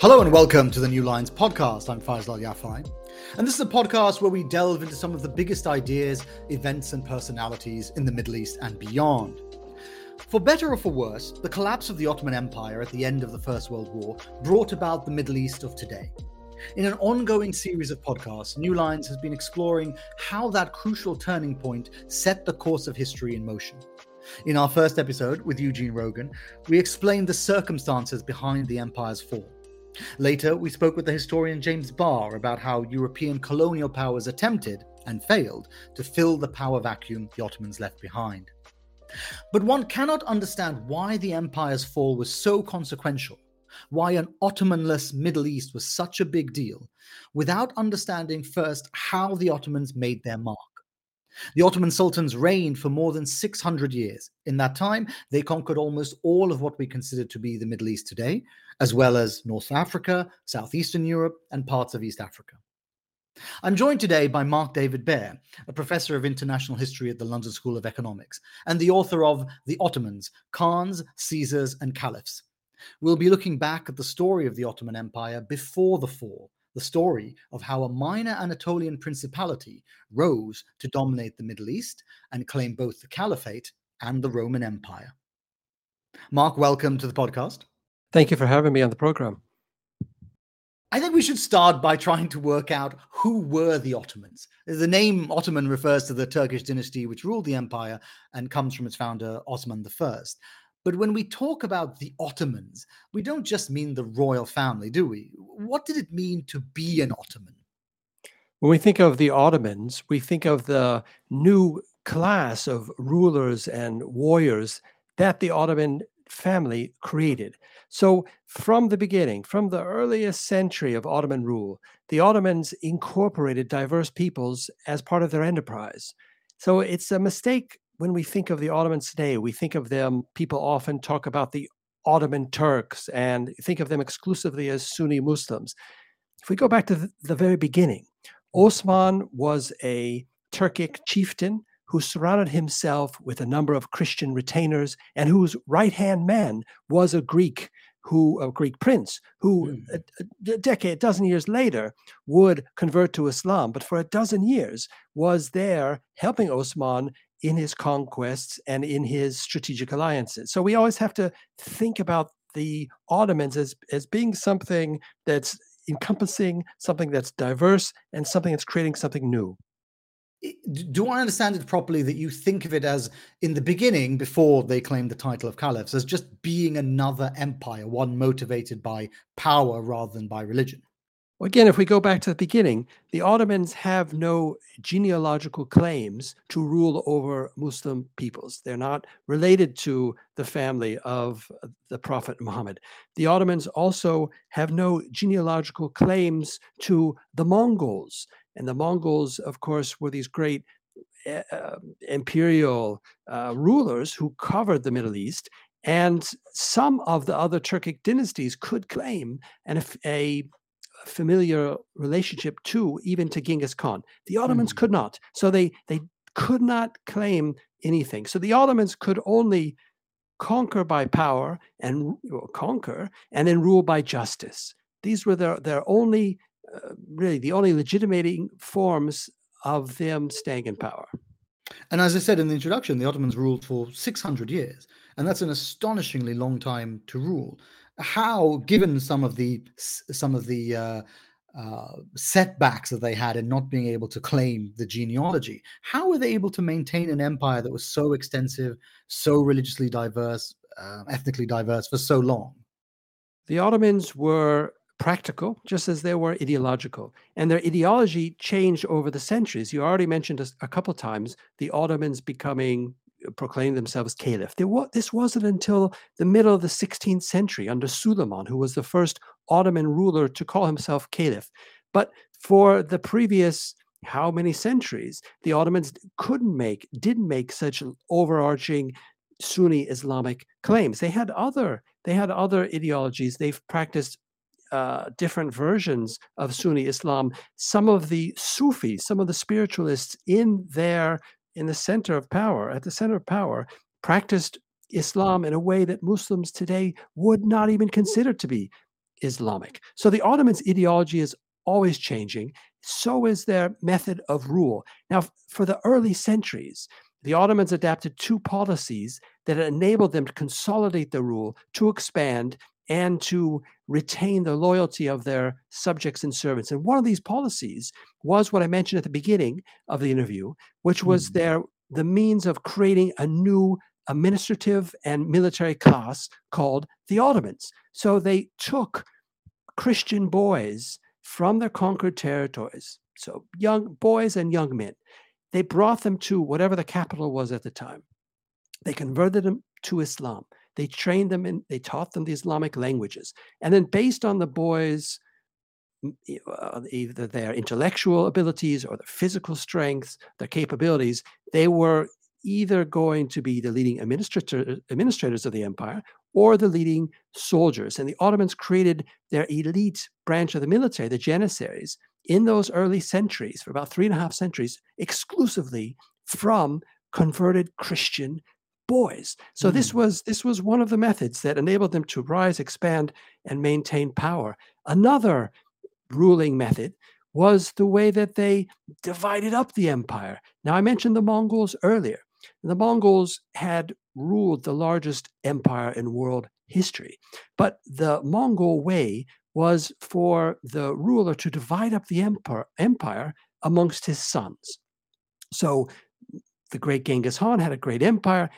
Hello and welcome to the New Lines podcast. I'm Faisal Yafai. And this is a podcast where we delve into some of the biggest ideas, events, and personalities in the Middle East and beyond. For better or for worse, the collapse of the Ottoman Empire at the end of the First World War brought about the Middle East of today. In an ongoing series of podcasts, New Lines has been exploring how that crucial turning point set the course of history in motion. In our first episode with Eugene Rogan, we explained the circumstances behind the empire's fall. Later, we spoke with the historian James Barr about how European colonial powers attempted and failed to fill the power vacuum the Ottomans left behind. But one cannot understand why the empire's fall was so consequential, why an Ottomanless Middle East was such a big deal, without understanding first how the Ottomans made their mark. The Ottoman sultans reigned for more than 600 years. In that time, they conquered almost all of what we consider to be the Middle East today, as well as North Africa, Southeastern Europe, and parts of East Africa. I'm joined today by Marc David Baer, a professor of international history at the London School of Economics and the author of The Ottomans Khans, Caesars, and Caliphs. We'll be looking back at the story of the Ottoman Empire before the fall, the story of how a minor Anatolian principality rose to dominate the Middle East and claim both the Caliphate and the Roman Empire. Marc, welcome to the podcast. Thank you for having me on the program. I think we should start by trying to work out who were the Ottomans. The name Ottoman refers to the Turkish dynasty which ruled the empire and comes from its founder, Osman I. But when we talk about the Ottomans, we don't just mean the royal family, do we? What did it mean to be an Ottoman? When we think of the Ottomans, we think of the new class of rulers and warriors that the Ottoman family created. So, from the beginning, from the earliest century of Ottoman rule, the Ottomans incorporated diverse peoples as part of their enterprise. So, it's a mistake when we think of the Ottomans today. We think of them, people often talk about the Ottoman Turks and think of them exclusively as Sunni Muslims. If we go back to the very beginning, Osman was a Turkic chieftain who surrounded himself with a number of Christian retainers and whose right hand man was a Greek who a Greek prince who mm. a, a, decade, a dozen years later would convert to Islam, but for a dozen years was there helping Osman in his conquests and in his strategic alliances. So we always have to think about the Ottomans as as being something that's encompassing, something that's diverse, and something that's creating something new do I understand it properly that you think of it as in the beginning, before they claimed the title of caliphs, as just being another empire, one motivated by power rather than by religion? Well, again, if we go back to the beginning, the Ottomans have no genealogical claims to rule over Muslim peoples. They're not related to the family of the Prophet Muhammad. The Ottomans also have no genealogical claims to the Mongols. And the Mongols, of course, were these great uh, imperial uh, rulers who covered the Middle East. And some of the other Turkic dynasties could claim an, a familiar relationship to even to Genghis Khan. The Ottomans mm. could not. So they they could not claim anything. So the Ottomans could only conquer by power and conquer and then rule by justice. These were their, their only uh, really the only legitimating forms of them staying in power. And as I said in the introduction, the Ottomans ruled for 600 years, and that's an astonishingly long time to rule. How, given some of the some of the uh, uh, setbacks that they had in not being able to claim the genealogy, how were they able to maintain an empire that was so extensive, so religiously diverse, uh, ethnically diverse for so long? The Ottomans were practical, just as they were ideological. And their ideology changed over the centuries. You already mentioned a, a couple times the Ottomans becoming uh, proclaiming themselves caliph. This wasn't until the middle of the 16th century under Suleiman, who was the first Ottoman ruler to call himself caliph. But for the previous how many centuries, the Ottomans couldn't make, didn't make such overarching Sunni Islamic claims. They had other, they had other ideologies. They've practiced uh, different versions of Sunni Islam. Some of the Sufis, some of the spiritualists in there, in the center of power, at the center of power, practiced Islam in a way that Muslims today would not even consider to be Islamic. So the Ottomans' ideology is always changing. So is their method of rule. Now, for the early centuries, the Ottomans adapted two policies that enabled them to consolidate the rule, to expand, and to retain the loyalty of their subjects and servants. And one of these policies was what I mentioned at the beginning of the interview, which was mm. their the means of creating a new administrative and military class called the Ottomans. So they took Christian boys from their conquered territories, so young boys and young men. They brought them to whatever the capital was at the time. They converted them to Islam. They trained them and they taught them the Islamic languages. And then, based on the boys' uh, either their intellectual abilities or their physical strengths, their capabilities, they were either going to be the leading administrator, administrators of the empire or the leading soldiers. And the Ottomans created their elite branch of the military, the Janissaries, in those early centuries, for about three and a half centuries, exclusively from converted Christian boys. So mm. this was this was one of the methods that enabled them to rise, expand, and maintain power. Another ruling method was the way that they divided up the empire. Now I mentioned the Mongols earlier. The Mongols had ruled the largest empire in world history. But the Mongol way was for the ruler to divide up the empire, empire amongst his sons. So the great Genghis Khan had a great empire,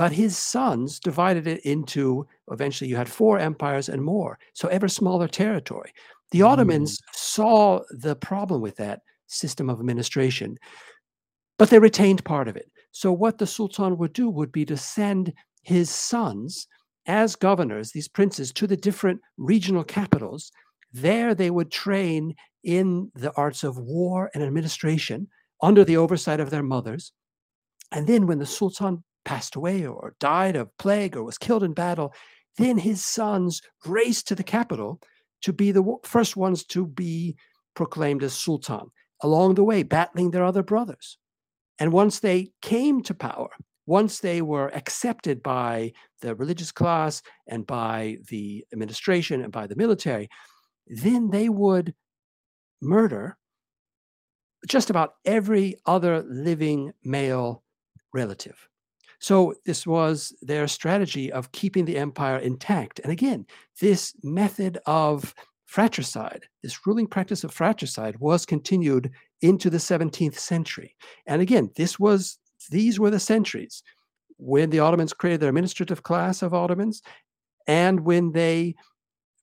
but his sons divided it into eventually you had four empires and more, so ever smaller territory. The Ottomans mm. saw the problem with that system of administration, but they retained part of it. So, what the Sultan would do would be to send his sons as governors, these princes, to the different regional capitals. There they would train in the arts of war and administration under the oversight of their mothers. And then, when the Sultan passed away or died of plague or was killed in battle, then his sons raced to the capital to be the first ones to be proclaimed as Sultan, along the way, battling their other brothers. And once they came to power, once they were accepted by the religious class and by the administration and by the military, then they would murder just about every other living male relative. So, this was their strategy of keeping the empire intact. And again, this method of fratricide, this ruling practice of fratricide, was continued into the 17th century. And again, this was these were the centuries when the Ottomans created their administrative class of Ottomans and when they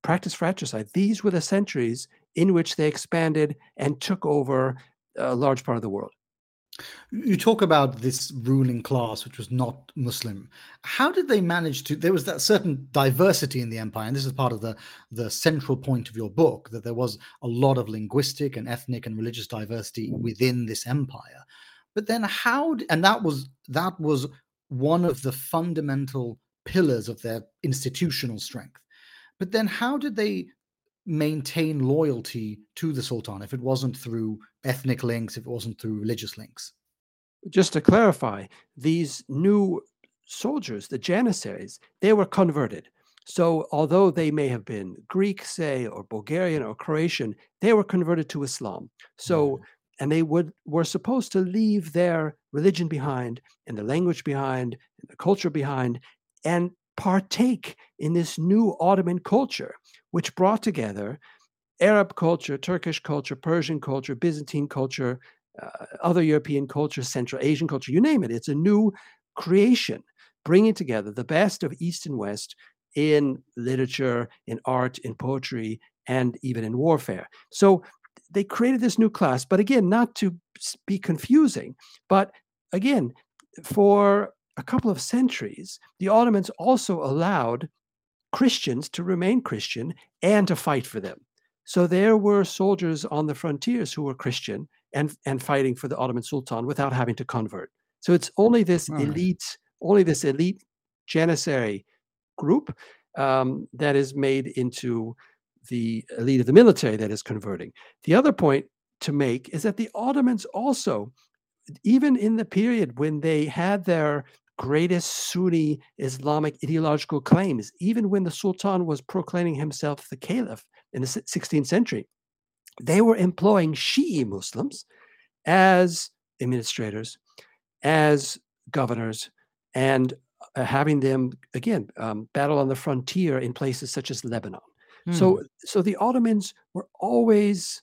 practiced fratricide. These were the centuries in which they expanded and took over a large part of the world. You talk about this ruling class, which was not Muslim. How did they manage to? There was that certain diversity in the empire, and this is part of the the central point of your book that there was a lot of linguistic and ethnic and religious diversity within this empire. But then, how? And that was that was one of the fundamental pillars of their institutional strength. But then, how did they maintain loyalty to the Sultan if it wasn't through ethnic links, if it wasn't through religious links? Just to clarify, these new soldiers, the Janissaries, they were converted. So, although they may have been Greek, say, or Bulgarian or Croatian, they were converted to Islam. So, and they would were supposed to leave their religion behind, and the language behind, and the culture behind, and partake in this new Ottoman culture which brought together Arab culture, Turkish culture, Persian culture, Byzantine culture, uh, other European cultures, Central Asian culture, you name it. It's a new creation, bringing together the best of East and West in literature, in art, in poetry, and even in warfare. So they created this new class, but again, not to be confusing, but again, for a couple of centuries, the Ottomans also allowed Christians to remain Christian and to fight for them. So there were soldiers on the frontiers who were Christian and, and fighting for the Ottoman Sultan without having to convert. So it's only this right. elite, only this elite Janissary group um, that is made into the elite of the military that is converting. The other point to make is that the Ottomans also, even in the period when they had their greatest Sunni Islamic ideological claims, even when the Sultan was proclaiming himself the Caliph in the 16th century. They were employing Shi'i Muslims as administrators, as governors, and uh, having them again um, battle on the frontier in places such as Lebanon. Hmm. So, so the Ottomans were always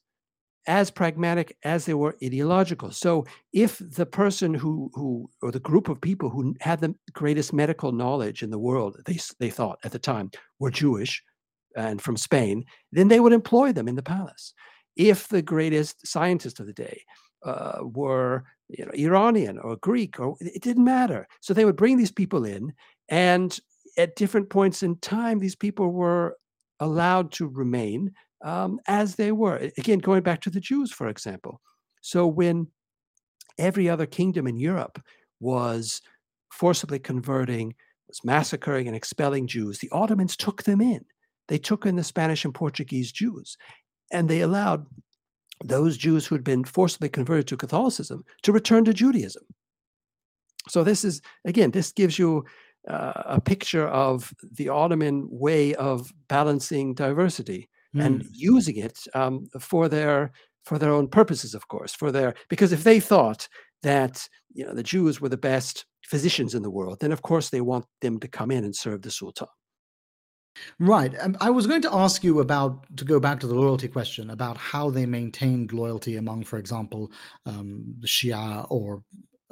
as pragmatic as they were ideological. So if the person who who or the group of people who had the greatest medical knowledge in the world, they they thought at the time were Jewish and from Spain, then they would employ them in the palace. If the greatest scientists of the day uh, were you know Iranian or Greek or it didn't matter. So they would bring these people in and at different points in time these people were allowed to remain um, as they were. Again, going back to the Jews, for example. So when every other kingdom in Europe was forcibly converting, was massacring and expelling Jews, the Ottomans took them in. They took in the Spanish and Portuguese Jews, and they allowed those Jews who had been forcibly converted to Catholicism to return to Judaism. So this is again, this gives you uh, a picture of the Ottoman way of balancing diversity mm. and using it um, for their for their own purposes, of course, for their because if they thought that you know the Jews were the best physicians in the world, then of course they want them to come in and serve the Sultan. Right. Um, I was going to ask you about to go back to the loyalty question about how they maintained loyalty among, for example, um, the Shia or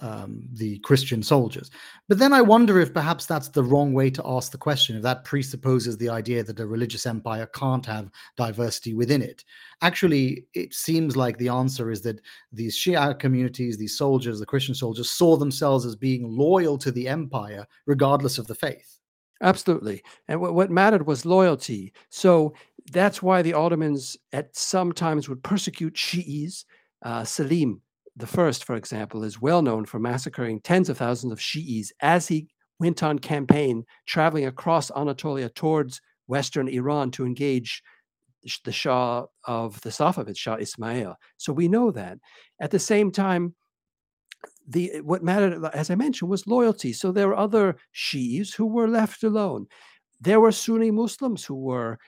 um, the Christian soldiers. But then I wonder if perhaps that's the wrong way to ask the question, if that presupposes the idea that a religious empire can't have diversity within it. Actually, it seems like the answer is that these Shia communities, these soldiers, the Christian soldiers, saw themselves as being loyal to the empire regardless of the faith. Absolutely. And what, what mattered was loyalty. So that's why the Ottomans at some times would persecute Shi'is. Uh, Selim the first, for example, is well known for massacring tens of thousands of Shi'is as he went on campaign traveling across Anatolia towards Western Iran to engage the Shah of the Safavids, Shah Ismail. So we know that. At the same time, the what mattered, as I mentioned, was loyalty. So there were other Shi'is who were left alone. There were Sunni Muslims who were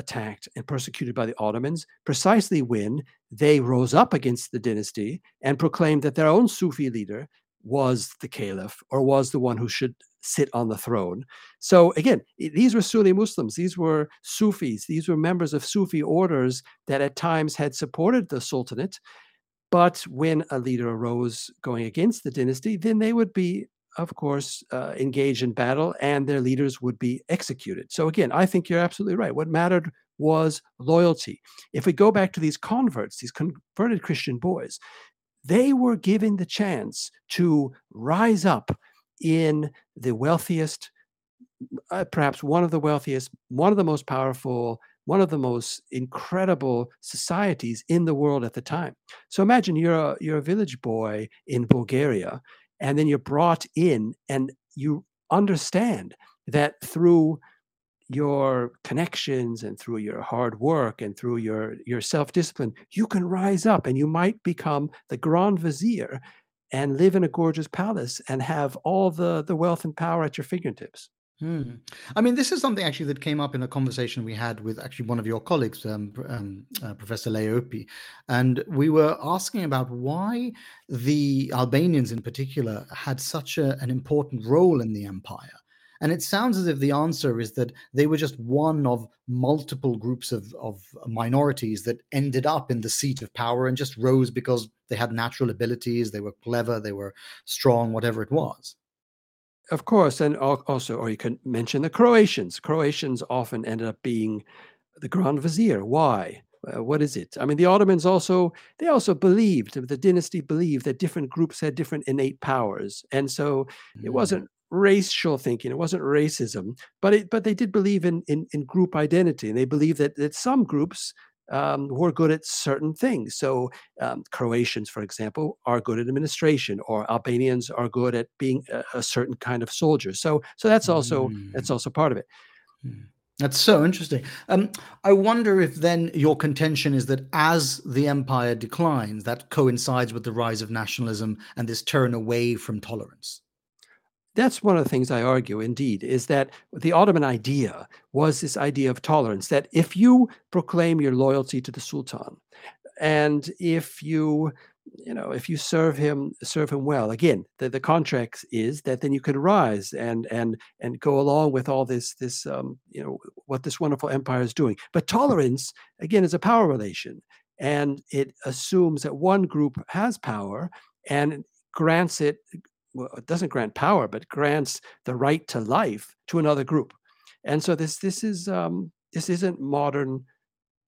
attacked and persecuted by the Ottomans precisely when they rose up against the dynasty and proclaimed that their own Sufi leader was the caliph or was the one who should sit on the throne. So again, these were Sunni Muslims, these were Sufis, these were members of Sufi orders that at times had supported the Sultanate. But when a leader arose going against the dynasty, then they would be of course, uh, engage in battle and their leaders would be executed. So, again, I think you're absolutely right. What mattered was loyalty. If we go back to these converts, these converted Christian boys, they were given the chance to rise up in the wealthiest, uh, perhaps one of the wealthiest, one of the most powerful, one of the most incredible societies in the world at the time. So imagine you're a, you're a village boy in Bulgaria and then you're brought in and you understand that through your connections and through your hard work and through your your self-discipline you can rise up and you might become the grand vizier and live in a gorgeous palace and have all the the wealth and power at your fingertips Hmm. I mean, this is something actually that came up in a conversation we had with actually one of your colleagues, um, um, uh, Professor Leopi, and we were asking about why the Albanians in particular had such a, an important role in the empire. And it sounds as if the answer is that they were just one of multiple groups of, of minorities that ended up in the seat of power and just rose because they had natural abilities, they were clever, they were strong, whatever it was. Of course, and also, or you can mention the Croatians. Croatians often ended up being the Grand Vizier. Why? Uh, what is it? I mean, the Ottomans also they also believed the dynasty believed that different groups had different innate powers, and so mm. it wasn't racial thinking. It wasn't racism, but it but they did believe in in, in group identity, and they believed that that some groups um, who are good at certain things. So um, Croatians, for example, are good at administration, or Albanians are good at being a, a certain kind of soldier. So so that's also mm. that's also part of it. Mm. That's so interesting. Um, I wonder if then your contention is that as the empire declines, that coincides with the rise of nationalism and this turn away from tolerance. That's one of the things I argue, indeed, is that the Ottoman idea was this idea of tolerance that if you proclaim your loyalty to the Sultan, and if you you know if you serve him serve him well again the, the contract is that then you can rise and and and go along with all this this um, you know what this wonderful empire is doing. But tolerance again is a power relation and it assumes that one group has power and grants it well, it doesn't grant power, but grants the right to life to another group. And so this this is um, this isn't modern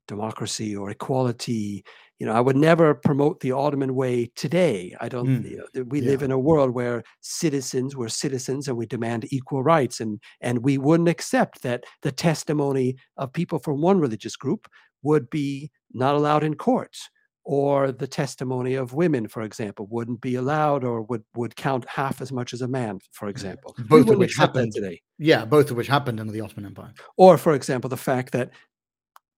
democracy or equality. You know, I would never promote the Ottoman way today. I don't. Mm, you know, we yeah. live in a world where citizens, we're citizens, and we demand equal rights, and and we wouldn't accept that the testimony of people from one religious group would be not allowed in courts or the testimony of women, for example, wouldn't be allowed or would would count half as much as a man, for mm, example. Both of which happened today. Yeah, both of which happened under the Ottoman Empire. Or, for example, the fact that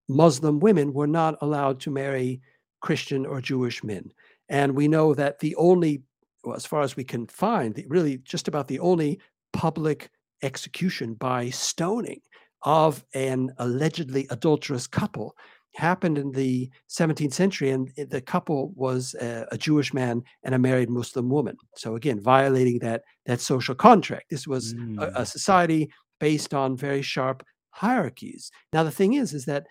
Muslim women were not allowed to marry Christian or Jewish men. And we know that the only, well, as far as we can find, really just about the only public execution by stoning of an allegedly adulterous couple happened in the 17th century, and the couple was a, a, Jewish man and a married Muslim woman. So again, violating that that social contract. This was mm. a, a, mm. society based on very sharp hierarchies. Now the thing is, is that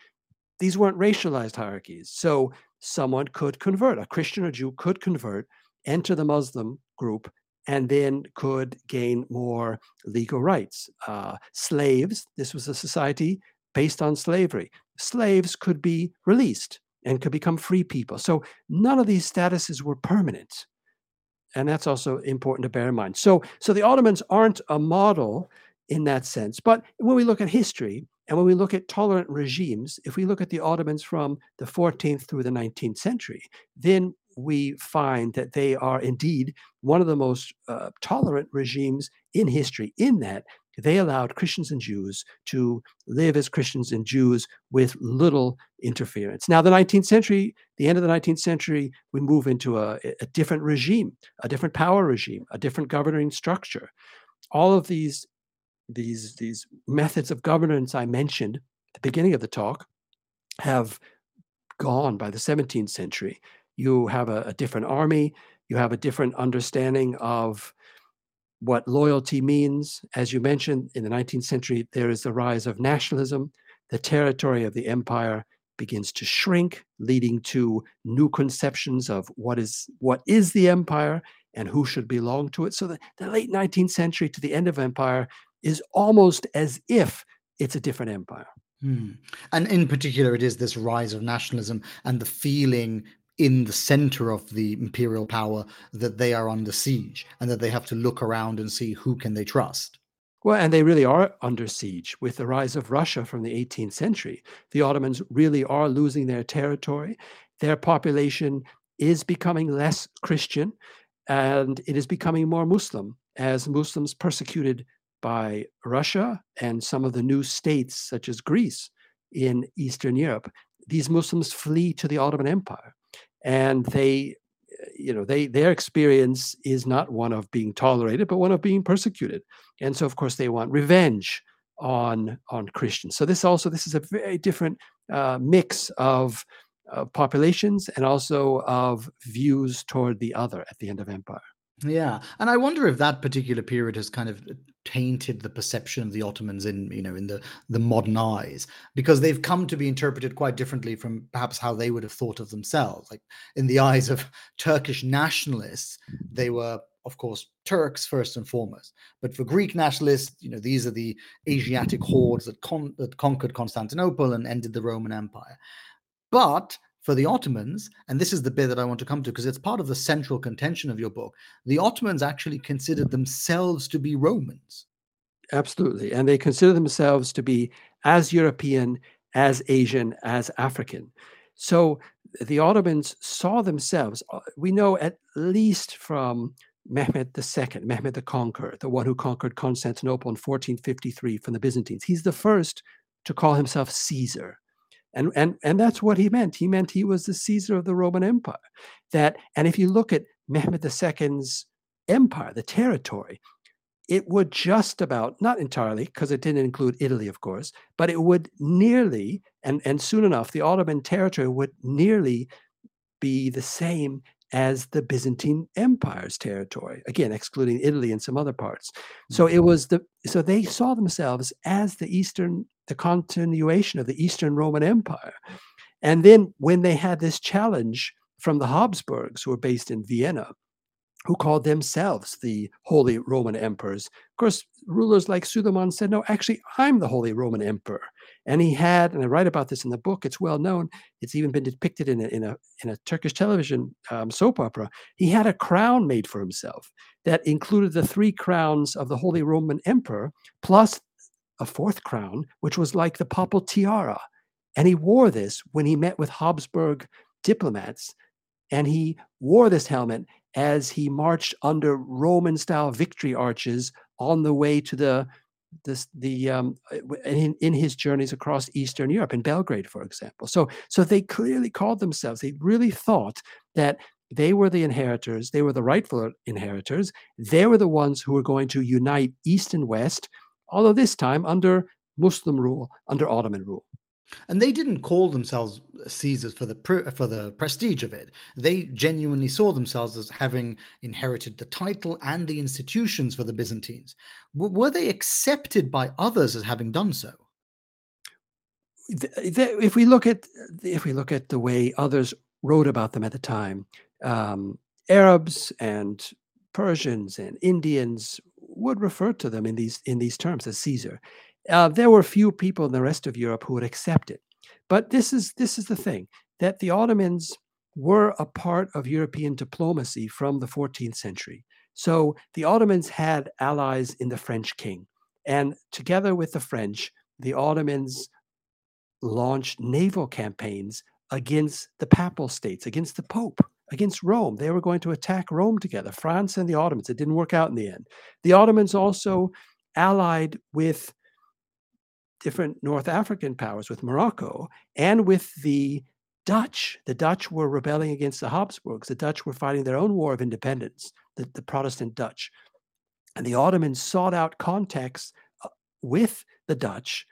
these weren't racialized hierarchies. So someone could convert, a Christian or Jew could convert, enter the Muslim group, and then could gain more legal rights. Uh, slaves, this was a society based on slavery slaves could be released and could become free people. So none of these statuses were permanent. And that's also important to bear in mind. So, so the Ottomans aren't a model in that sense. But when we look at history and when we look at tolerant regimes, if we look at the Ottomans from the 14th through the 19th century, then we find that they are indeed one of the most uh, tolerant regimes in history, in that they allowed Christians and Jews to live as Christians and Jews with little interference. Now, the 19th century, the end of the 19th century, we move into a, a different regime, a different power regime, a different governing structure. All of these, these, these methods of governance I mentioned at the beginning of the talk have gone by the 17th century. You have a, a different army, you have a different understanding of what loyalty means. As you mentioned, in the 19th century, there is the rise of nationalism. The territory of the empire begins to shrink, leading to new conceptions of what is what is the empire and who should belong to it. So the, the late 19th century to the end of empire is almost as if it's a different empire. Hmm. And in particular, it is this rise of nationalism and the feeling in the center of the imperial power that they are under siege and that they have to look around and see who can they trust. Well and they really are under siege with the rise of russia from the 18th century. The ottomans really are losing their territory. Their population is becoming less christian and it is becoming more muslim as muslims persecuted by russia and some of the new states such as greece in eastern europe. These muslims flee to the ottoman empire and they you know they their experience is not one of being tolerated but one of being persecuted. And so of course they want revenge on on christians. So this also this is a very different uh, mix of uh, populations and also of views toward the other at the end of empire yeah, and I wonder if that particular period has kind of tainted the perception of the Ottomans in you know in the the modern eyes because they've come to be interpreted quite differently from perhaps how they would have thought of themselves. Like in the eyes of Turkish nationalists, they were of course Turks first and foremost. But for Greek nationalists, you know these are the Asiatic hordes that con- that conquered Constantinople and ended the Roman Empire. But for the Ottomans, and this is the bit that I want to come to because it's part of the central contention of your book, the Ottomans actually considered themselves to be Romans. Absolutely. And they consider themselves to be as European, as Asian, as African. So the Ottomans saw themselves, uh, we know at least from Mehmed II, Mehmed the Conqueror, the one who conquered Constantinople in 1453 from the Byzantines. He's the first to call himself Caesar and and and that's what he meant he meant he was the caesar of the roman empire that and if you look at mehmed ii's empire the territory it would just about, not entirely, because it didn't include Italy, of course, but it would nearly, and, and soon enough, the Ottoman territory would nearly be the same as the Byzantine Empire's territory, again, excluding Italy and some other parts. So it mm-hmm. was the so they saw themselves as the Eastern, the continuation of the Eastern Roman Empire. And then when they had this challenge from the Habsburgs, who were based in Vienna, who called themselves the Holy Roman Emperors. Of course, rulers like Suleiman said, No, actually, I'm the Holy Roman Emperor. And he had, and I write about this in the book, it's well known, it's even been depicted in a, in a, in a Turkish television um, soap opera. He had a crown made for himself that included the three crowns of the Holy Roman Emperor, plus a fourth crown, which was like the papal tiara. And he wore this when he met with Habsburg diplomats. And he wore this helmet as he marched under Roman style victory arches on the way to the this the um, in, in his journeys across Eastern Europe in Belgrade, for example. So so they clearly called themselves. They really thought that they were the inheritors. They were the rightful inheritors. They were the ones who were going to unite East and West, although this time under Muslim rule, under Ottoman rule. And they didn't call themselves Caesars for the for the prestige of it. They genuinely saw themselves as having inherited the title and the institutions for the Byzantines. W- were they accepted by others as having done so? If we look at if we look at the way others wrote about them at the time, um, Arabs and Persians and Indians would refer to them in these in these terms as Caesar. Uh, there were few people in the rest of Europe who would accept it. But this is this is the thing that the Ottomans were a part of European diplomacy from the 14th century. So the Ottomans had allies in the French king, and together with the French, the Ottomans launched naval campaigns against the papal states, against the Pope, against Rome. They were going to attack Rome together, France and the Ottomans. It didn't work out in the end. The Ottomans also allied with different North African powers, with Morocco and with the Dutch. The Dutch were rebelling against the Habsburgs. The Dutch were fighting their own war of independence, the, the Protestant Dutch. And the Ottomans sought out contacts uh, with the Dutch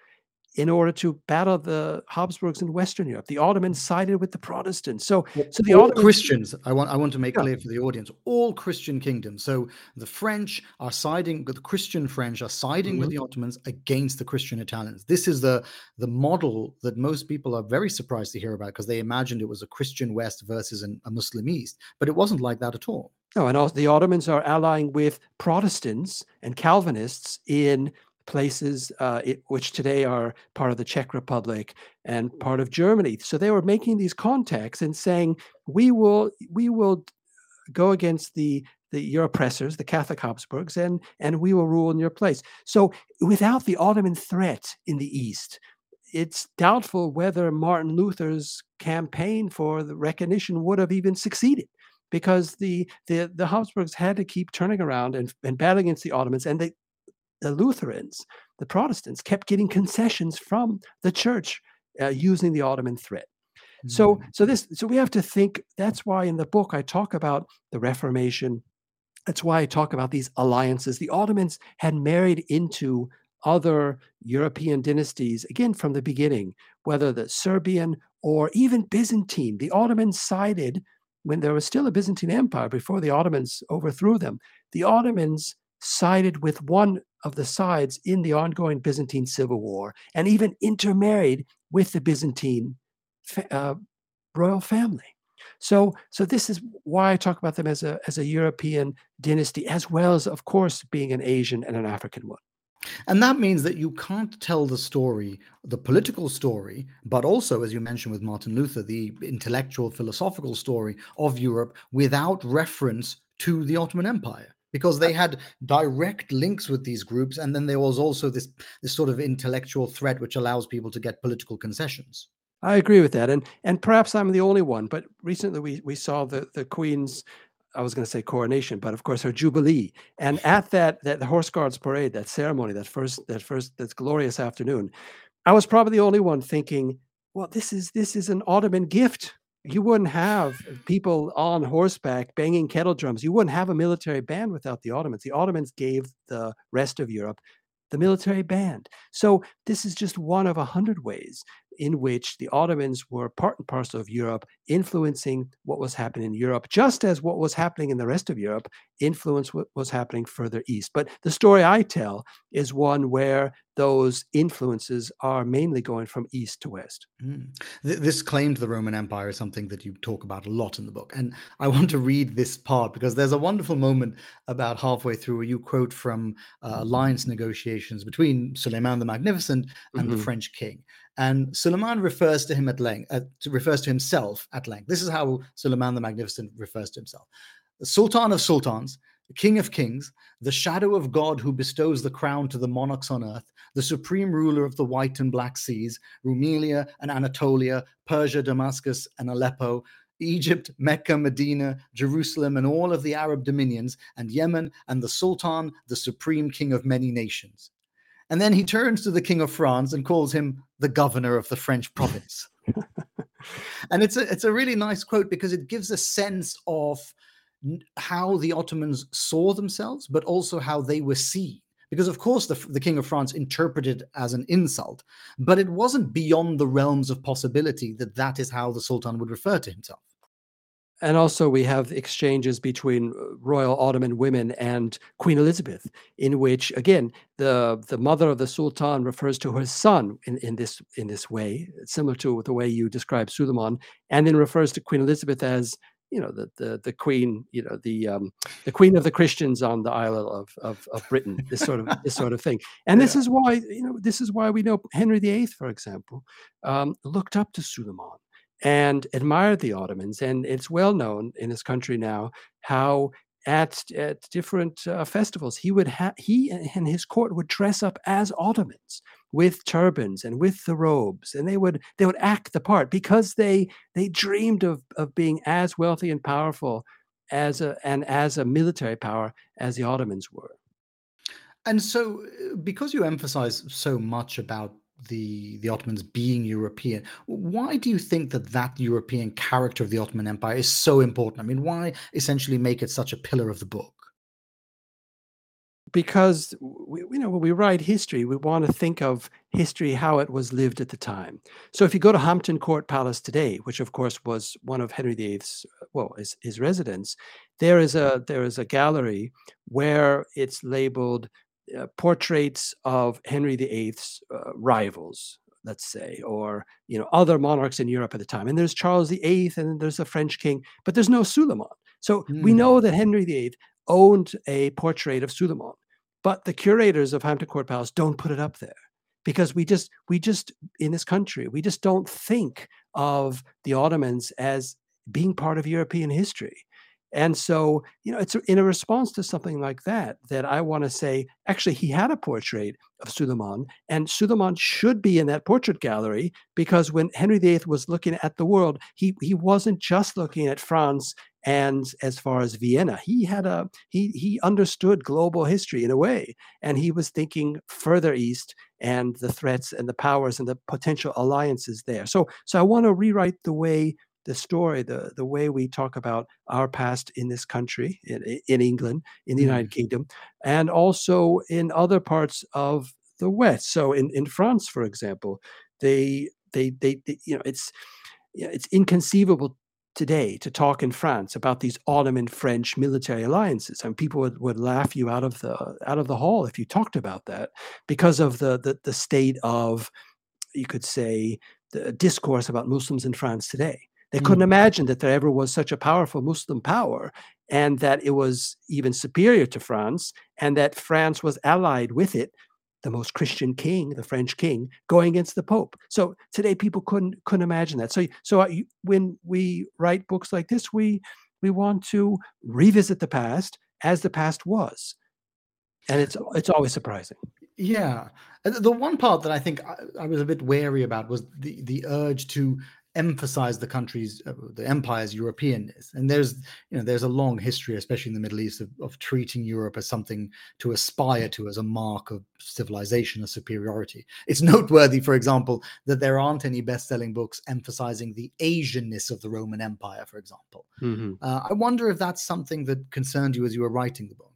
in order to battle the Habsburgs in Western Europe. The Ottomans sided with the Protestants. So, so the all Ottomans, Christians. I want I want to make yeah. clear for the audience, all Christian kingdoms. So the French are siding with the Christian French are siding mm-hmm. with the Ottomans against the Christian Italians. This is the the model that most people are very surprised to hear about because they imagined it was a Christian West versus an, a Muslim East, but it wasn't like that at all. No, and also the Ottomans are allying with Protestants and Calvinists in places uh, it, which today are part of the Czech Republic and part of Germany. So they were making these contacts and saying, "We will, we will go against the the your oppressors, the Catholic Habsburgs, and and we will rule in your place." So without the Ottoman threat in the East, it's doubtful whether Martin Luther's campaign for the recognition would have even succeeded because the the, the Habsburgs had to keep turning around and, and battling against the Ottomans, and they, the Lutherans, the Protestants, kept getting concessions from the church uh, using the Ottoman threat. Mm-hmm. So, mm. so this, so we have to think. That's why in the book I talk about the Reformation. That's why I talk about these alliances. The Ottomans had married into other European dynasties again from the beginning, whether the Serbian or even Byzantine. The Ottomans sided when there was still a Byzantine Empire before the Ottomans overthrew them. The Ottomans sided with one of the sides in the ongoing Byzantine civil war and even intermarried with the Byzantine uh, royal family. So, so this is why I talk about them as a as a European dynasty, as well as, of course, being an Asian and an African one. And that means that you can't tell the story, the political story, but also, as you mentioned with Martin Luther, the intellectual, philosophical story of Europe without reference to the Ottoman Empire because they uh had direct links with these groups and then there was also this this sort of intellectual threat which allows people to get political concessions. I agree with that and and perhaps i'm the only one but recently we we saw the the queen's i was going to say coronation but of course her jubilee and at that that horse guards parade that ceremony that first that first that glorious afternoon i was probably the only one thinking well this is this is an ottoman gift you wouldn't have people on horseback banging kettle drums. You wouldn't have a military band without the Ottomans. The Ottomans gave the rest of Europe the military band. So this is just one of a hundred ways in which the Ottomans were part and parcel of Europe, influencing what was happening in Europe, just as what was happening in the rest of Europe influenced what was happening further east. But the story I tell is one where those influences are mainly going from east to west. Mm. This claim to the Roman Empire is something that you talk about a lot in the book. And I want to read this part because there's a wonderful moment about halfway through where you quote from uh, alliance negotiations between Suleiman the Magnificent and mm-hmm. the French king. And Suleiman refers to him at length, uh, refers to himself at length. This is how Suleiman the Magnificent refers to himself. The Sultan of Sultans, King of Kings, the shadow of God who bestows the crown to the monarchs on earth, the supreme ruler of the white and black seas, Rumelia and Anatolia, Persia, Damascus, and Aleppo, Egypt, Mecca, Medina, Jerusalem, and all of the Arab dominions, and Yemen, and the Sultan, the supreme king of many nations. And then he turns to the King of France and calls him the governor of the French province. and it's a it's a really nice quote because it gives a sense of how the Ottomans saw themselves, but also how they were seen. Because of course the, the King of France interpreted as an insult, but it wasn't beyond the realms of possibility that that is how the Sultan would refer to himself and also we have exchanges between uh, royal Ottoman women and Queen Elizabeth, in which again the the mother of the Sultan refers to her son in, in this in this way, similar to the way you describe Suleiman, and then refers to Queen Elizabeth as you know the the, the queen, you know the um, the queen of the Christians on the Isle of, of, of Britain, this sort of this sort of thing, and yeah. this is why you know this is why we know Henry VIII, for example, um, looked up to Suleiman and admired the Ottomans. And it's well known in this country now how at, at different uh, festivals he would ha- he and his court would dress up as Ottomans with turbans and with the robes and they would they would act the part because they they dreamed of of being as wealthy and powerful as a and as a military power as the Ottomans were. And so, uh, because you emphasize so much about the the Ottomans being European. Why do you think that that European character of the Ottoman Empire is so important? I mean, why essentially make it such a pillar of the book? Because we, you know when we write history, we want to think of history how it was lived at the time. So if you go to Hampton Court Palace today, which of course was one of Henry VIII's well his, his residence, there is a there is a gallery where it's labeled uh, portraits of Henry VIII's uh, rivals, let's say, or you know other monarchs in Europe at the time. And there's Charles VIII, and there's a French king, but there's no Suleiman. So mm. we know that Henry VIII owned a portrait of Suleiman, but the curators of Hampton Court Palace don't put it up there because we just we just in this country we just don't think of the Ottomans as being part of European history. And so, you know, it's in a response to something like that that I want to say actually, he had a portrait of Suleiman, and Suleiman should be in that portrait gallery because when Henry VIII was looking at the world, he, he wasn't just looking at France and as far as Vienna. He had a he he understood global history in a way, and he was thinking further east and the threats and the powers and the potential alliances there. So so I want to rewrite the way the story, the the way we talk about our past in this country, in, in England, in the mm. United Kingdom, and also in other parts of the West. So in, in France, for example, they, they they they, you know it's it's inconceivable today to talk in France about these Ottoman French military alliances. I and mean, people would, would laugh you out of the out of the hall if you talked about that because of the the, the state of you could say the discourse about Muslims in France today. They couldn't mm. imagine that there ever was such a powerful Muslim power and that it was even superior to France and that France was allied with it the most Christian king, the French king, going against the Pope. So today people couldn't couldn't imagine that. So so when we write books like this, we we want to revisit the past as the past was, and it's it's always surprising. Yeah, the one part that I think I, I was a bit wary about was the the urge to emphasize the country's uh, the empire's europeanness and there's you know there's a long history especially in the middle east of, of treating europe as something to aspire to as a mark of civilization or superiority. It's noteworthy for example that there aren't any best-selling books emphasizing the asianness of the roman empire for example. Mm-hmm. uh, i wonder if that's something that concerned you as you were writing the book.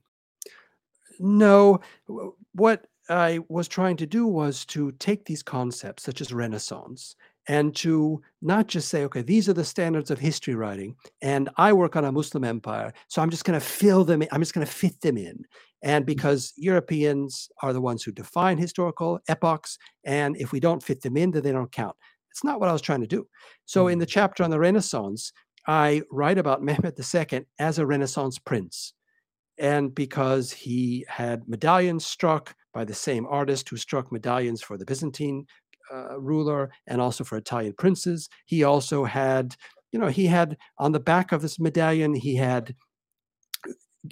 No. What i was trying to do was to take these concepts such as renaissance and to not just say, okay, these are the standards of history writing, and I work on a Muslim empire, so I'm just going to fill them in, I'm just going to fit them in. And mm. because Europeans are the ones who define historical epochs, and if we don't fit them in, then they don't count. It's not what I was trying to do. So in the mm. chapter on the Renaissance, I write about Mehmed II as a Renaissance prince. And because he had medallions struck by the same artist who struck medallions for the Byzantine uh, ruler and also for Italian princes. He also had, you know, he had on the back of this medallion, he had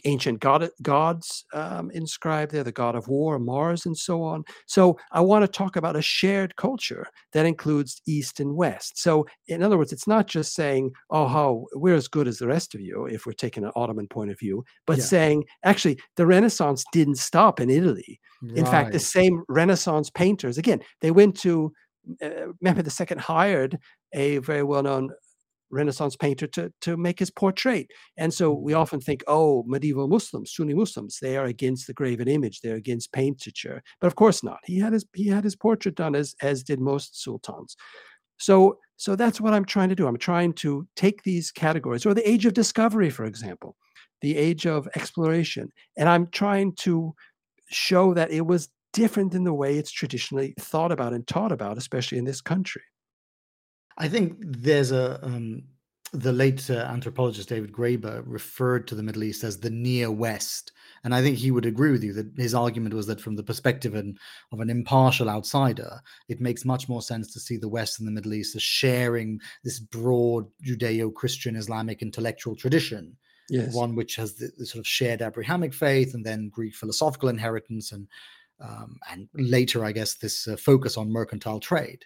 ancient god, gods um, inscribed there, the god of war, Mars, and so on. So I want to talk about a shared culture that includes East and West. So in other words, it's not just saying, oh, how we're as good as the rest of you, if we're taking an Ottoman point of view, but yeah. saying, actually, the Renaissance didn't stop in Italy. Right. In fact, the same Renaissance painters, again, they went to uh, Mehmed II hired a very well-known Renaissance painter to, to make his portrait. And so mm-hmm. we often think, oh, medieval Muslims, Sunni Muslims, they are against the graven image, they're against paintature. But of course not. He had his he had his portrait done as as did most sultans. So so that's what I'm trying to do. I'm trying to take these categories, or the age of discovery, for example, the age of exploration, and I'm trying to show that it was different in the way it's traditionally thought about and taught about, especially in this country. I think there's a um, the late uh, anthropologist David Graeber referred to the Middle East as the near West, and I think he would agree with you that his argument was that from the perspective of an impartial outsider, it makes much more sense to see the West and the Middle East as sharing this broad Judeo-Christian Islamic intellectual tradition, yes. one which has the, the, sort of shared Abrahamic faith and then Greek philosophical inheritance, and um, and later, I guess, this uh, focus on mercantile trade.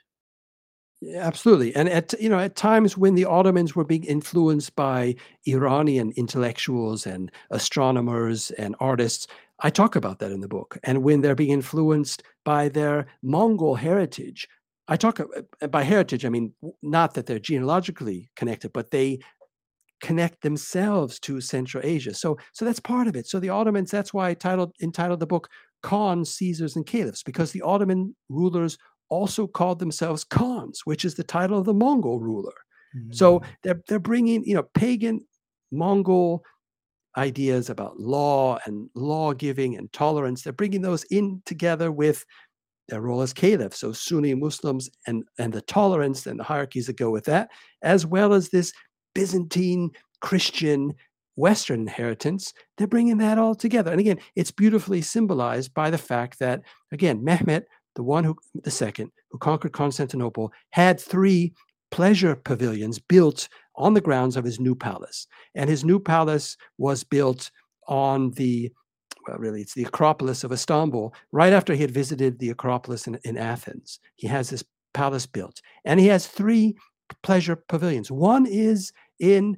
Yeah, absolutely. And at you know, at times when the Ottomans were being influenced by Iranian intellectuals and astronomers and artists, I talk about that in the book. And when they're being influenced by their Mongol heritage, I talk by heritage, I mean not that they're genealogically connected, but they connect themselves to Central Asia. So so that's part of it. So the Ottomans, that's why I titled entitled the book Khans, Caesars, and Caliphs, because the Ottoman rulers also called themselves Khans, which is the title of the Mongol ruler. Mm-hmm. So they're they're bringing you know pagan Mongol ideas about law and law giving and tolerance. They're bringing those in together with their role as caliph, so Sunni Muslims and and the tolerance and the hierarchies that go with that, as well as this Byzantine Christian Western inheritance, they're bringing that all together. And again, it's beautifully symbolized by the fact that, again, Mehmet the one who the second who conquered Constantinople had three pleasure pavilions built on the grounds of his new palace. And his new palace was built on the well, really, it's the Acropolis of Istanbul, right after he had visited the Acropolis in, in Athens. He has this palace built. And he has three pleasure pavilions. One is in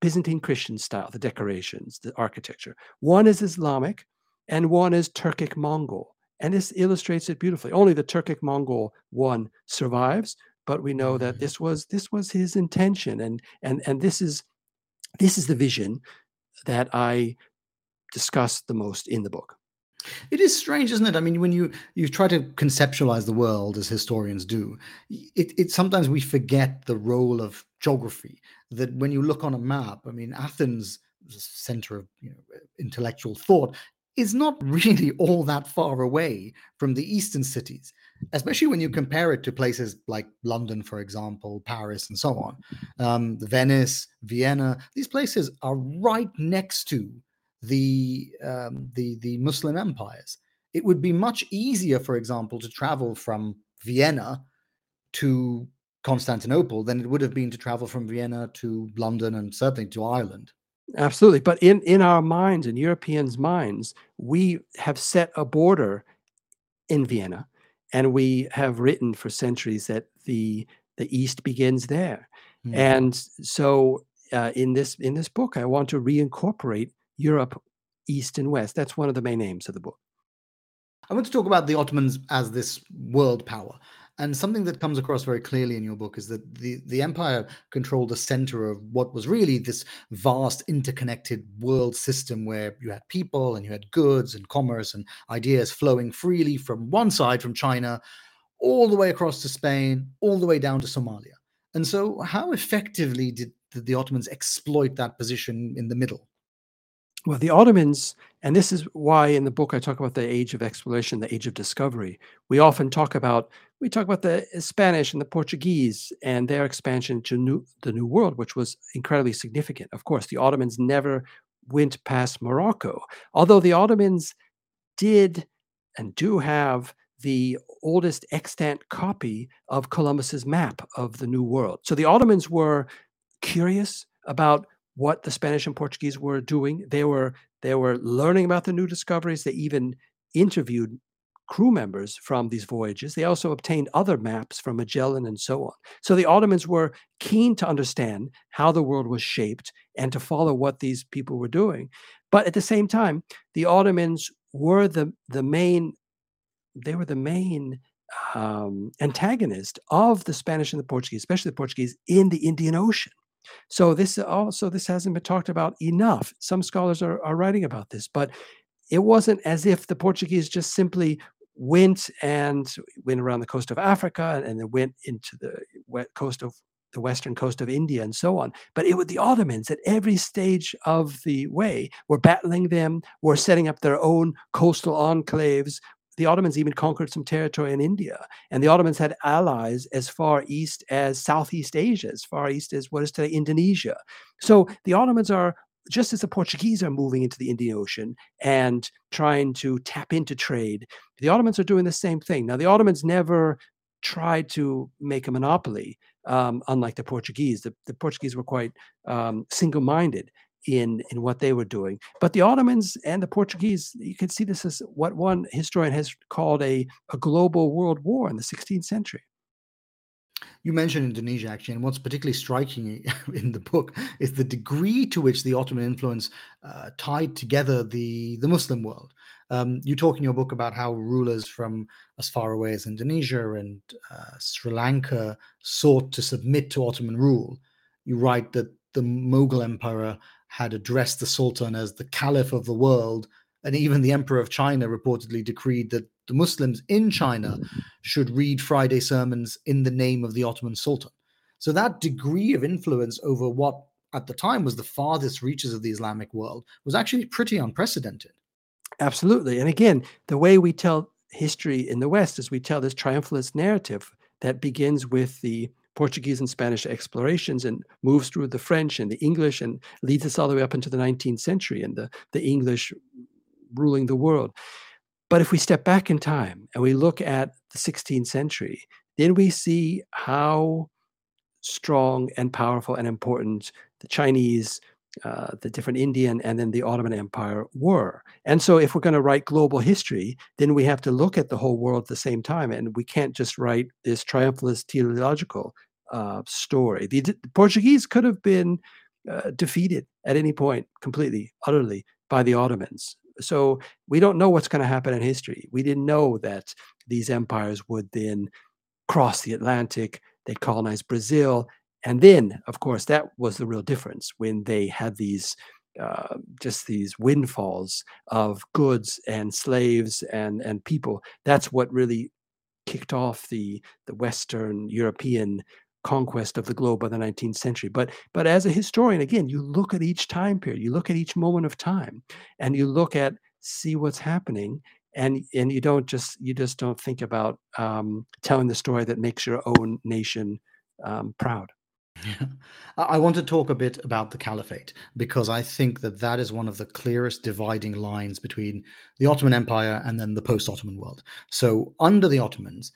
Byzantine Christian style, the decorations, the architecture. One is Islamic, and one is Turkic Mongol. And this illustrates it beautifully. Only the Turkic Mongol one survives, but we know that mm-hmm. this was this was his intention, and and and this is this is the vision that I discuss the most in the book. It is strange, isn't it? I mean, when you you try to conceptualize the world as historians do, it, it sometimes we forget the role of geography. That when you look on a map, I mean, Athens, the center of you know, intellectual thought, is not really all that far away from the eastern cities, especially when you compare it to places like London, for example, Paris, and so on. Um, Venice, Vienna, these places are right next to the um, the the Muslim empires. It would be much easier, for example, to travel from Vienna to Constantinople than it would have been to travel from Vienna to London and certainly to Ireland. Absolutely. But in, in our minds, in Europeans' minds, we have set a border in Vienna. And we have written for centuries that the the East begins there. Mm. And so uh, in this in this book, I want to reincorporate Europe, East and West. That's one of the main aims of the book. I want to talk about the Ottomans as this world power. And something that comes across very clearly in your book is that the, the empire controlled the center of what was really this vast interconnected world system where you had people and you had goods and commerce and ideas flowing freely from one side, from China, all the way across to Spain, all the way down to Somalia. And so, how effectively did, did the Ottomans exploit that position in the middle? Well, the Ottomans, and this is why in the book I talk about the age of exploration, the age of discovery. We often talk about we talk about the uh, Spanish and the Portuguese and their expansion to new, the New World, which was incredibly significant. Of course, the Ottomans never went past Morocco, although the Ottomans did and do have the oldest extant copy of Columbus's map of the New World. So the Ottomans were curious about what the Spanish and Portuguese were doing. They were they were learning about the new discoveries. They even interviewed crew members from these voyages. They also obtained other maps from Magellan and so on. So the Ottomans were keen to understand how the world was shaped and to follow what these people were doing. But at the same time, the Ottomans were the the main they were the main um, antagonist of the Spanish and the Portuguese, especially the Portuguese in the Indian Ocean. So this also this hasn't been talked about enough. Some scholars are, are writing about this, but it wasn't as if the Portuguese just simply went and went around the coast of Africa and then went into the coast of the western coast of India and so on. But it was the Ottomans at every stage of the way were battling them, were setting up their own coastal enclaves, the Ottomans even conquered some territory in India. And the Ottomans had allies as far east as Southeast Asia, as far east as what is today Indonesia. So the Ottomans are just as the Portuguese are moving into the Indian Ocean and trying to tap into trade, the Ottomans are doing the same thing. Now, the Ottomans never tried to make a monopoly, um, unlike the Portuguese. The, the Portuguese were quite um, single minded in in what they were doing. But the Ottomans and the Portuguese, you can see this as what one historian has called a, a global world war in the 16th century. You mentioned Indonesia actually, and what's particularly striking in the book is the degree to which the Ottoman influence uh, tied together the the Muslim world. Um, you talk in your book about how rulers from as far away as Indonesia and uh, Sri Lanka sought to submit to Ottoman rule. You write that the Mughal emperor had addressed the Sultan as the Caliph of the world, and even the Emperor of China reportedly decreed that the Muslims in China should read Friday sermons in the name of the Ottoman Sultan. So that degree of influence over what at the time was the farthest reaches of the Islamic world was actually pretty unprecedented. Absolutely. And again, the way we tell history in the West is we tell this triumphalist narrative that begins with the Portuguese and Spanish explorations and moves through the French and the English and leads us all the way up into the 19th century and the, the English ruling the world. But if we step back in time and we look at the 16th century, then we see how strong and powerful and important the Chinese, uh, the different Indian, and then the Ottoman Empire were. And so, if we're going to write global history, then we have to look at the whole world at the same time. And we can't just write this triumphalist teleological uh, story. The, the, Portuguese could have been uh, defeated at any point, completely, utterly, by the Ottomans. So we don't know what's going to happen in history. We didn't know that these empires would then cross the Atlantic, they'd colonize Brazil. And then, of course, that was the real difference when they had these uh, just these windfalls of goods and slaves and and people. That's what really kicked off the the Western European conquest of the globe by the 19th century. But but as a historian, again, you look at each time period, you look at each moment of time, and you look at see what's happening. And, and you don't just you just don't think about um, telling the story that makes your own nation um, proud. Yeah. I want to talk a bit about the caliphate because I think that that is one of the clearest dividing lines between the Ottoman Empire and then the post Ottoman world. So, under the Ottomans,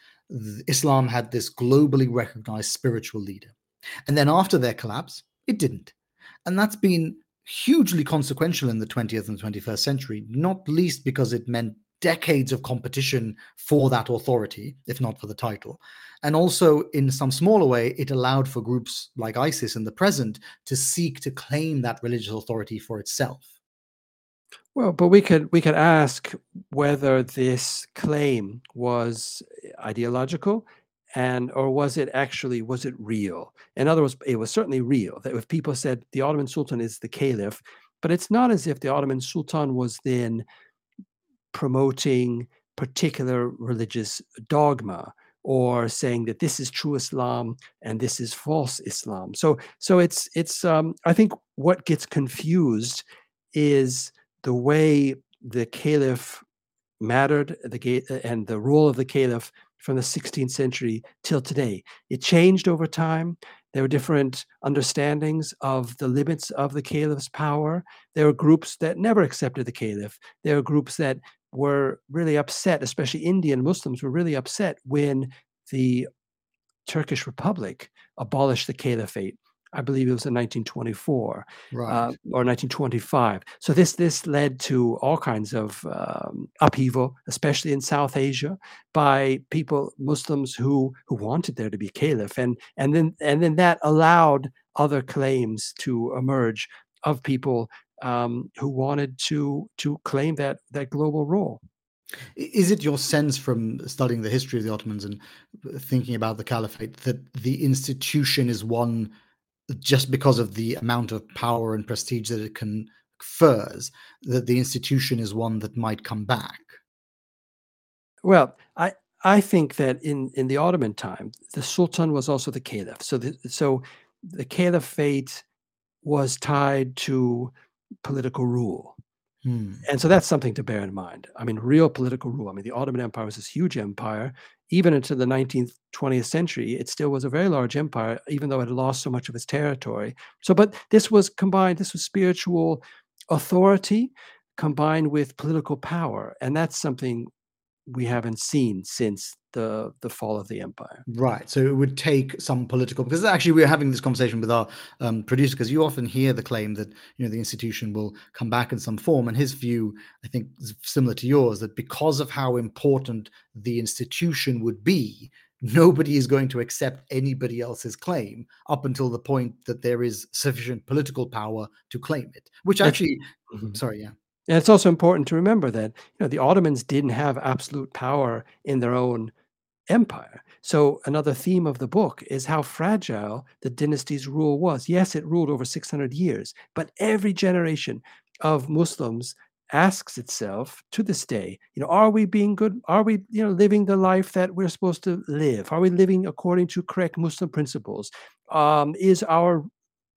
Islam had this globally recognized spiritual leader. And then after their collapse, it didn't. And that's been hugely consequential in the 20th and 21st century, not least because it meant decades of competition for that authority, if not for the title. And also, in some smaller way, it allowed for groups like ISIS in the present to seek to claim that religious authority for itself. Well, but we could we could ask whether this claim was ideological and or was it actually was it real? In other words, it was certainly real that if people said the Ottoman Sultan is the caliph, but it's not as if the Ottoman Sultan was then promoting particular religious dogma or saying that this is true Islam and this is false Islam. So so it's it's um, I think what gets confused is the way the caliph mattered the and the role of the caliph from the 16th century till today. It changed over time. There were different understandings of the limits of the caliph's power. There were groups that never accepted the caliph. There were groups that were really upset, especially Indian Muslims were really upset when the Turkish Republic abolished the caliphate. I believe it was in 1924 uh, right. uh, or 1925. So this this led to all kinds of um, upheaval, especially in South Asia, by people Muslims who who wanted there to be caliph, and and then and then that allowed other claims to emerge of people um, who wanted to to claim that that global role. Is it your sense from studying the history of the Ottomans and thinking about the caliphate that the institution is one just because of the amount of power and prestige that it confers, that the institution is one that might come back? Well, I I think that in in the Ottoman time, the Sultan was also the caliph. So the, so the caliphate was tied to political rule. Hmm. And so that's something to bear in mind. I mean, real political rule. I mean, the Ottoman Empire was this huge empire. Even into the 19th, 20th century, it still was a very large empire, even though it had lost so much of its territory. So, but this was combined, this was spiritual authority combined with political power. And that's something we haven't seen since the the fall of the empire. Right. So it would take some political because actually we're having this conversation with our um, producer because you often hear the claim that you know the institution will come back in some form, and his view I think is similar to yours that because of how important the institution would be. Nobody is going to accept anybody else's claim up until the point that there is sufficient political power to claim it. Which actually, mm-hmm. sorry, yeah. And it's also important to remember that you know the Ottomans didn't have absolute power in their own empire. So another theme of the book is how fragile the dynasty's rule was. Yes, it ruled over 600 years, but every generation of Muslims asks itself to this day, you know, are we being good? Are we, you know, living the life that we're supposed to live? Are we living according to correct Muslim principles? Um, is our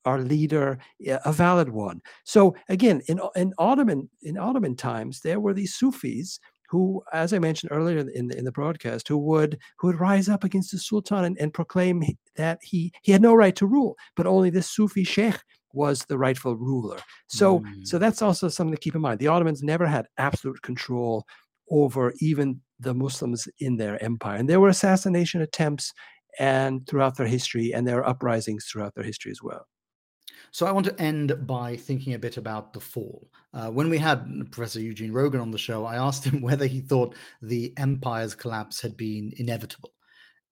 our leader a valid one? So again, in in Ottoman in Ottoman times, there were these Sufis who, as I mentioned earlier in the, in the broadcast, who would who would rise up against the Sultan and, and proclaim that he he had no right to rule, but only this Sufi sheikh was the rightful ruler. So mm. so that's also something to keep in mind. The Ottomans never had absolute control over even the Muslims in their empire, and there were assassination attempts and throughout their history, and there were uprisings throughout their history as well. So I want to end by thinking a bit about the fall. Uh, when we had Professor Eugene Rogan on the show, I asked him whether he thought the empire's collapse had been inevitable.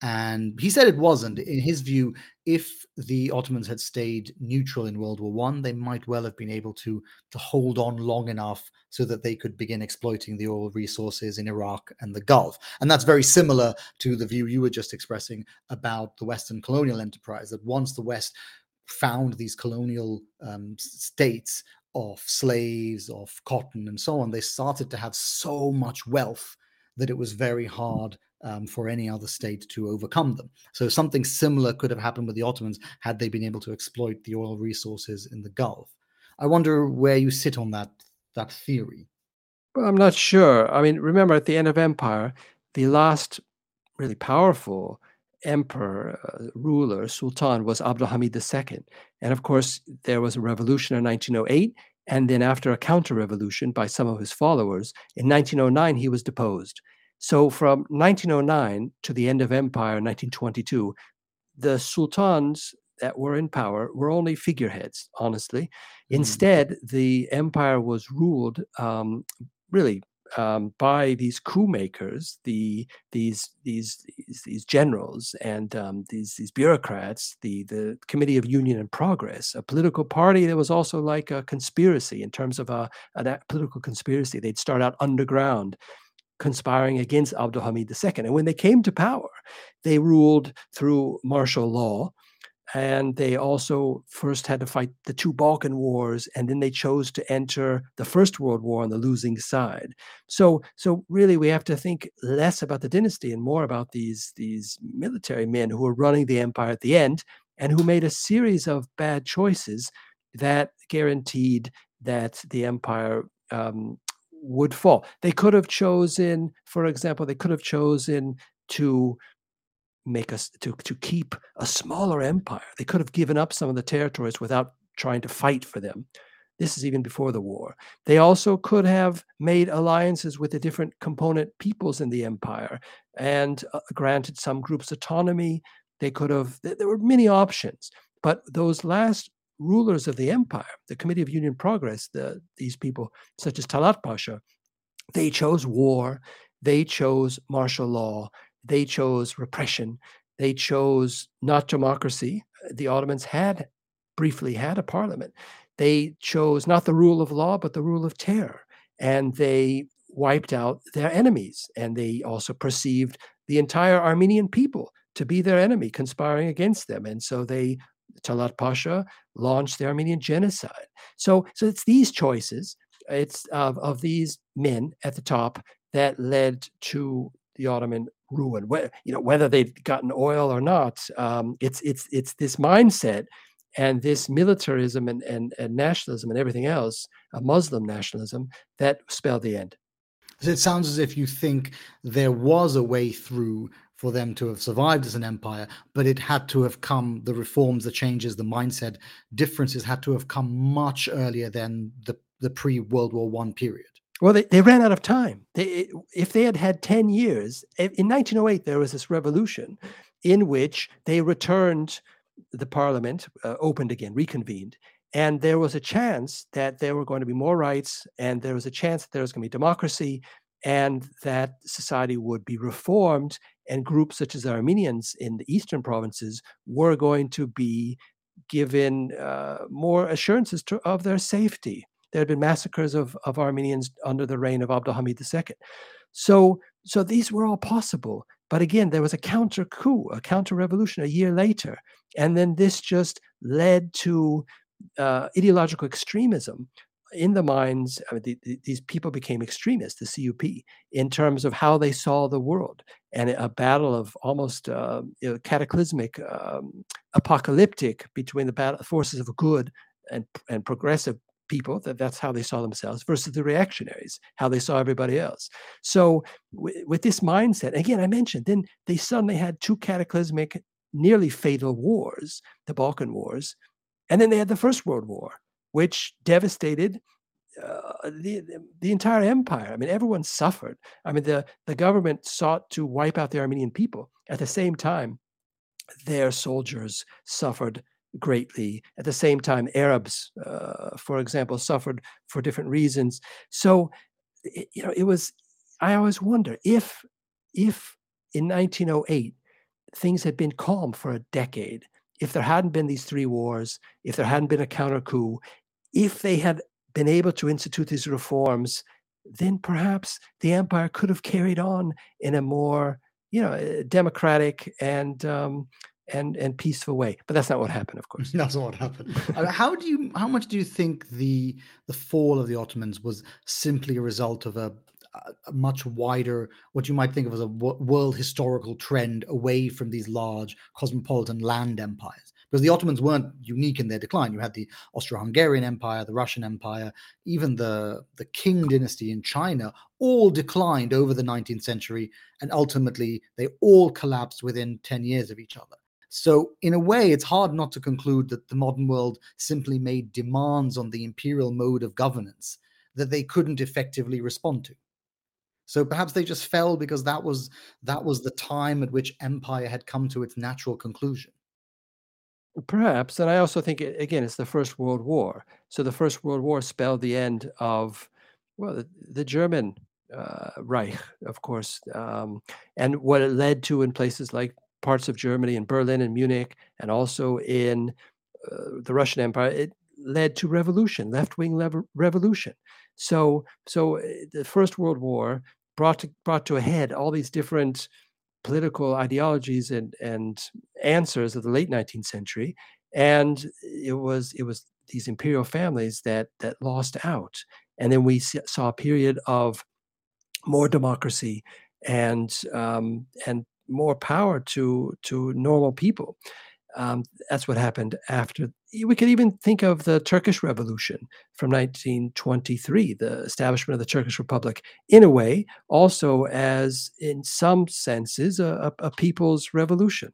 And he said it wasn't. In his view, if the Ottomans had stayed neutral in World War One, they might well have been able to to hold on long enough so that they could begin exploiting the oil resources in Iraq and the Gulf. And that's very similar to the view you were just expressing about the Western colonial enterprise. That once the West found these colonial um, states of slaves, of cotton, and so on, they started to have so much wealth that it was very hard um, for any other state to overcome them. So something similar could have happened with the Ottomans had they been able to exploit the oil resources in the Gulf. I wonder where you sit on that that theory. Well, I'm not sure. I mean, remember at the end of empire, the last really powerful emperor, uh, ruler, sultan was Abdul Hamid II. And of course, there was a revolution in 1908. And then, after a counter revolution by some of his followers, in 1909, he was deposed. So, from 1909 to the end of empire in 1922, the sultans that were in power were only figureheads, honestly. Mm. Instead, the empire was ruled um, really um, by these coup makers, the these these these, these generals and um, these these bureaucrats, the the Committee of Union and Progress, a political party that was also like a conspiracy in terms of a, a political conspiracy. They'd start out underground conspiring against Abdul Hamid II. And when they came to power, they ruled through martial law and they also first had to fight the two Balkan wars, and then they chose to enter the First World War on the losing side. So, so really, we have to think less about the dynasty and more about these these military men who were running the empire at the end and who made a series of bad choices that guaranteed that the empire um, would fall. They could have chosen, for example, they could have chosen to make us to, to keep a smaller empire. They could have given up some of the territories without trying to fight for them. This is even before the war. They also could have made alliances with the different component peoples in the empire and uh, granted some groups autonomy. They could have, there were many options. But those last rulers of the empire, the Committee of Union Progress, the, these people, such as Talat Pasha, they chose war, they chose martial law, they chose repression. They chose not democracy. The Ottomans had briefly had a parliament. They chose not the rule of law, but the rule of terror. And they wiped out their enemies. And they also perceived the entire Armenian people to be their enemy, conspiring against them. And so they, Talat Pasha, launched the Armenian genocide. So, so it's these choices, it's of, of these men at the top that led to the Ottoman ruin. You know, whether they've gotten oil or not, um, it's it's it's this mindset and this militarism and, and, and nationalism and everything else, a Muslim nationalism, that spelled the end. It sounds as if you think there was a way through for them to have survived as an empire, but it had to have come, the reforms, the changes, the mindset differences had to have come much earlier than the, the pre World War One period. Well, they, they ran out of time. They, if they had had 10 years, in 1908, there was this revolution in which they returned the parliament, uh, opened again, reconvened. And there was a chance that there were going to be more rights, and there was a chance that there was going to be democracy, and that society would be reformed, and groups such as the Armenians in the eastern provinces were going to be given uh, more assurances to, of their safety there had been massacres of, of Armenians under the reign of Abdulhamid II. So, so these were all possible. But again, there was a counter coup, a counter revolution a year later. And then this just led to uh, ideological extremism in the minds I mean, the, the, these people became extremists the cup in terms of how they saw the world and a battle of almost uh, you know, cataclysmic um, apocalyptic between the battle, forces of good and, and progressive people that that's how they saw themselves versus the reactionaries how they saw everybody else so w- with this mindset again i mentioned then they suddenly had two cataclysmic nearly fatal wars the balkan wars and then they had the first world war which devastated uh, the, the entire empire. I mean, everyone suffered. I mean, the, the government sought to wipe out the Armenian people. At the same time, their soldiers suffered greatly. At the same time, Arabs, uh, for example, suffered for different reasons. So, you know, it was. I always wonder if, if in 1908 things had been calm for a decade, if there hadn't been these three wars, if there hadn't been a counter coup, if they had been able to institute these reforms, then perhaps the empire could have carried on in a more, you know, democratic and um, and and peaceful way. But that's not what happened, of course. That's not what happened. Uh, how do you? How much do you think the the fall of the Ottomans was simply a result of a, a much wider, what you might think of as a world historical trend away from these large cosmopolitan land empires? Because the Ottomans weren't unique in their decline. You had the Austro-Hungarian Empire, the Russian Empire, even the the Qing dynasty in China, all declined over the 19th century, and ultimately they all collapsed within 10 years of each other. So, in a way, it's hard not to conclude that the modern world simply made demands on the imperial mode of governance that they couldn't effectively respond to. So perhaps they just fell because that was that was the time at which empire had come to its natural conclusion. Perhaps, and I also think again it's the First World War. So the First World War spelled the end of well the, the German uh, Reich, of course, um, and what it led to in places like parts of Germany and Berlin and Munich, and also in uh, the Russian Empire, it led to revolution, left-wing lev- revolution. So, so uh, the First World War brought to, brought to a head all these different political ideologies and and answers of the late 19th century, and it was it was these imperial families that that lost out, and then we saw a period of more democracy and um, and more power to to normal people. Um, that's what happened after. We could even think of the Turkish Revolution from 1923, the establishment of the Turkish Republic, in a way, also as, in some senses, a, a, people's revolution.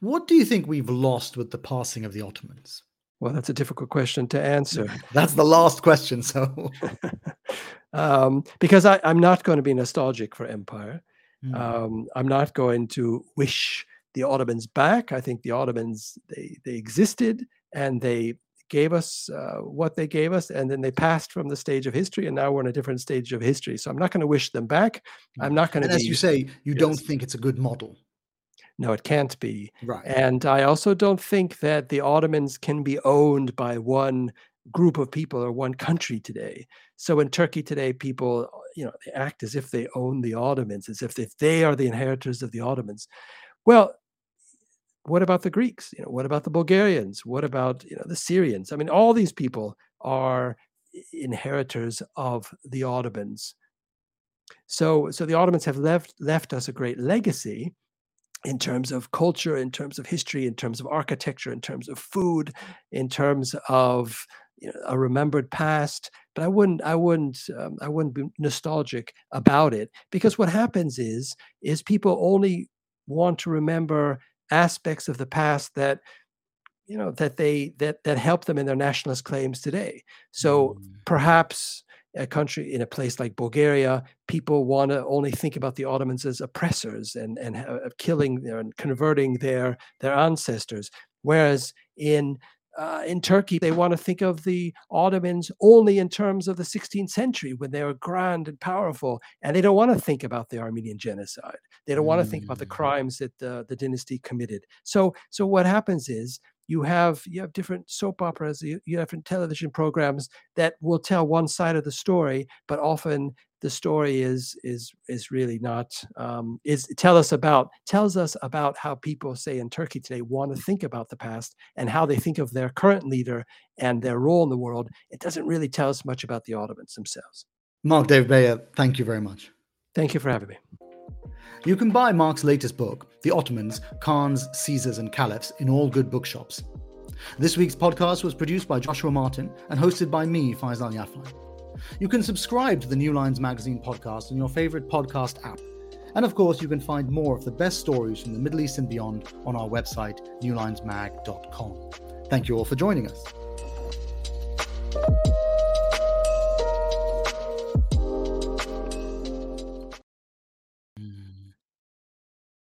What do you think we've lost with the passing of the Ottomans? Well, that's a difficult question to answer. that's the last question. So, um, because I, am not going to be nostalgic for empire. Mm. Um, I'm not going to wish the Ottomans back. I think the Ottomans they they existed and they gave us uh, what they gave us, and then they passed from the stage of history, and now we're in a different stage of history. So I'm not going to wish them back. I'm not going to. As you say, you yes. don't think it's a good model. No, it can't be. Right. And I also don't think that the Ottomans can be owned by one group of people or one country today. So in Turkey today, people, you know, they act as if they own the Ottomans, as if, they are the inheritors of the Ottomans. Well, what about the Greeks? You know, what about the Bulgarians? What about you know the Syrians? I mean, all these people are inheritors of the Ottomans. So, so the Ottomans have left left us a great legacy in terms of culture, in terms of history, in terms of architecture, in terms of food, in terms of you know, a remembered past. But I wouldn't, I wouldn't, um, I wouldn't be nostalgic about it because what happens is, is people only want to remember aspects of the past that you know that they that that help them in their nationalist claims today so mm. perhaps a country in a place like Bulgaria, people want to only think about the Ottomans as oppressors and and uh, killing and converting their their ancestors. Whereas in uh, in Turkey, they want to think of the Ottomans only in terms of the 16th century when they were grand and powerful, and they don't want to think about the Armenian genocide. They don't want to think about the mm. crimes that the, the dynasty committed. So, so what happens is you have you have different soap operas, you, you have different television programs that will tell one side of the story, but often the story is is is really not um, is tell us about tells us about how people say in Turkey today want to think about the past and how they think of their current leader and their role in the world. It doesn't really tell us much about the Ottomans themselves. Marc David Baer, thank you very much. Thank you for having me. You can buy Marc's latest book, The Ottomans, Khans, Caesars, and Caliphs, in all good bookshops. This week's podcast was produced by Joshua Martin and hosted by me, Faisal Yafai. You can subscribe to the New Lines Magazine podcast on your favorite podcast app. And of course, you can find more of the best stories from the Middle East and beyond on our website, newlinesmag.com. Thank you all for joining us.